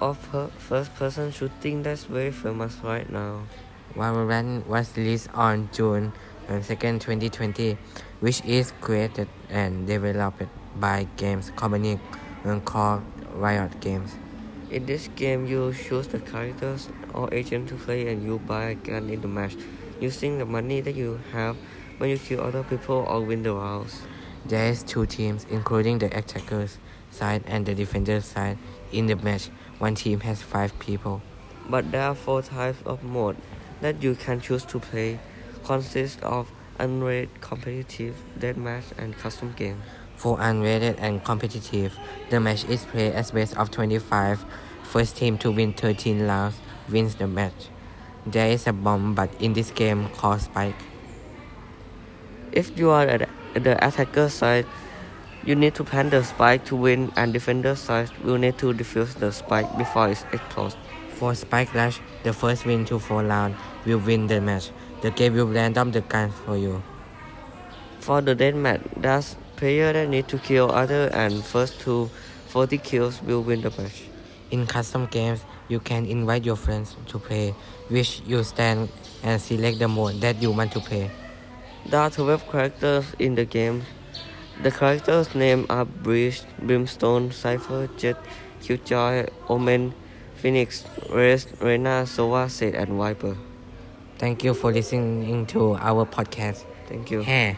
of per- first-person shooting that's very famous right now. Valorant was released on June uh, 2, 2020, which is created and developed by games company uh, called Riot Games. In this game, you choose the characters or agent to play and you buy a gun in the match using the money that you have when you kill other people or win the rounds. There is two teams, including the attackers side and the defenders side. In the match, one team has five people. But there are four types of mode that you can choose to play, consist of unrated, competitive, deathmatch, and custom game. For unrated and competitive, the match is played as best of 25. First team to win 13 rounds wins the match. There is a bomb but in this game called Spike. If you are at the attacker side, you need to plant the spike to win and defender side will need to defuse the spike before it explodes. For Spike Rush, the first win to 4 rounds will win the match. The game will random the guns for you. For the deathmatch, there's player that need to kill other and first to 40 kills will win the match. In custom games, you can invite your friends to play, which you stand and select the mode that you want to play. There are 12 characters in the game. The characters' names are Breach, Brimstone, Cypher, Jett, Killjoy, Omen, Phoenix, Raze, Reyna, Sova, Sage, and Viper. Thank you for listening to our podcast. Thank you. Hey.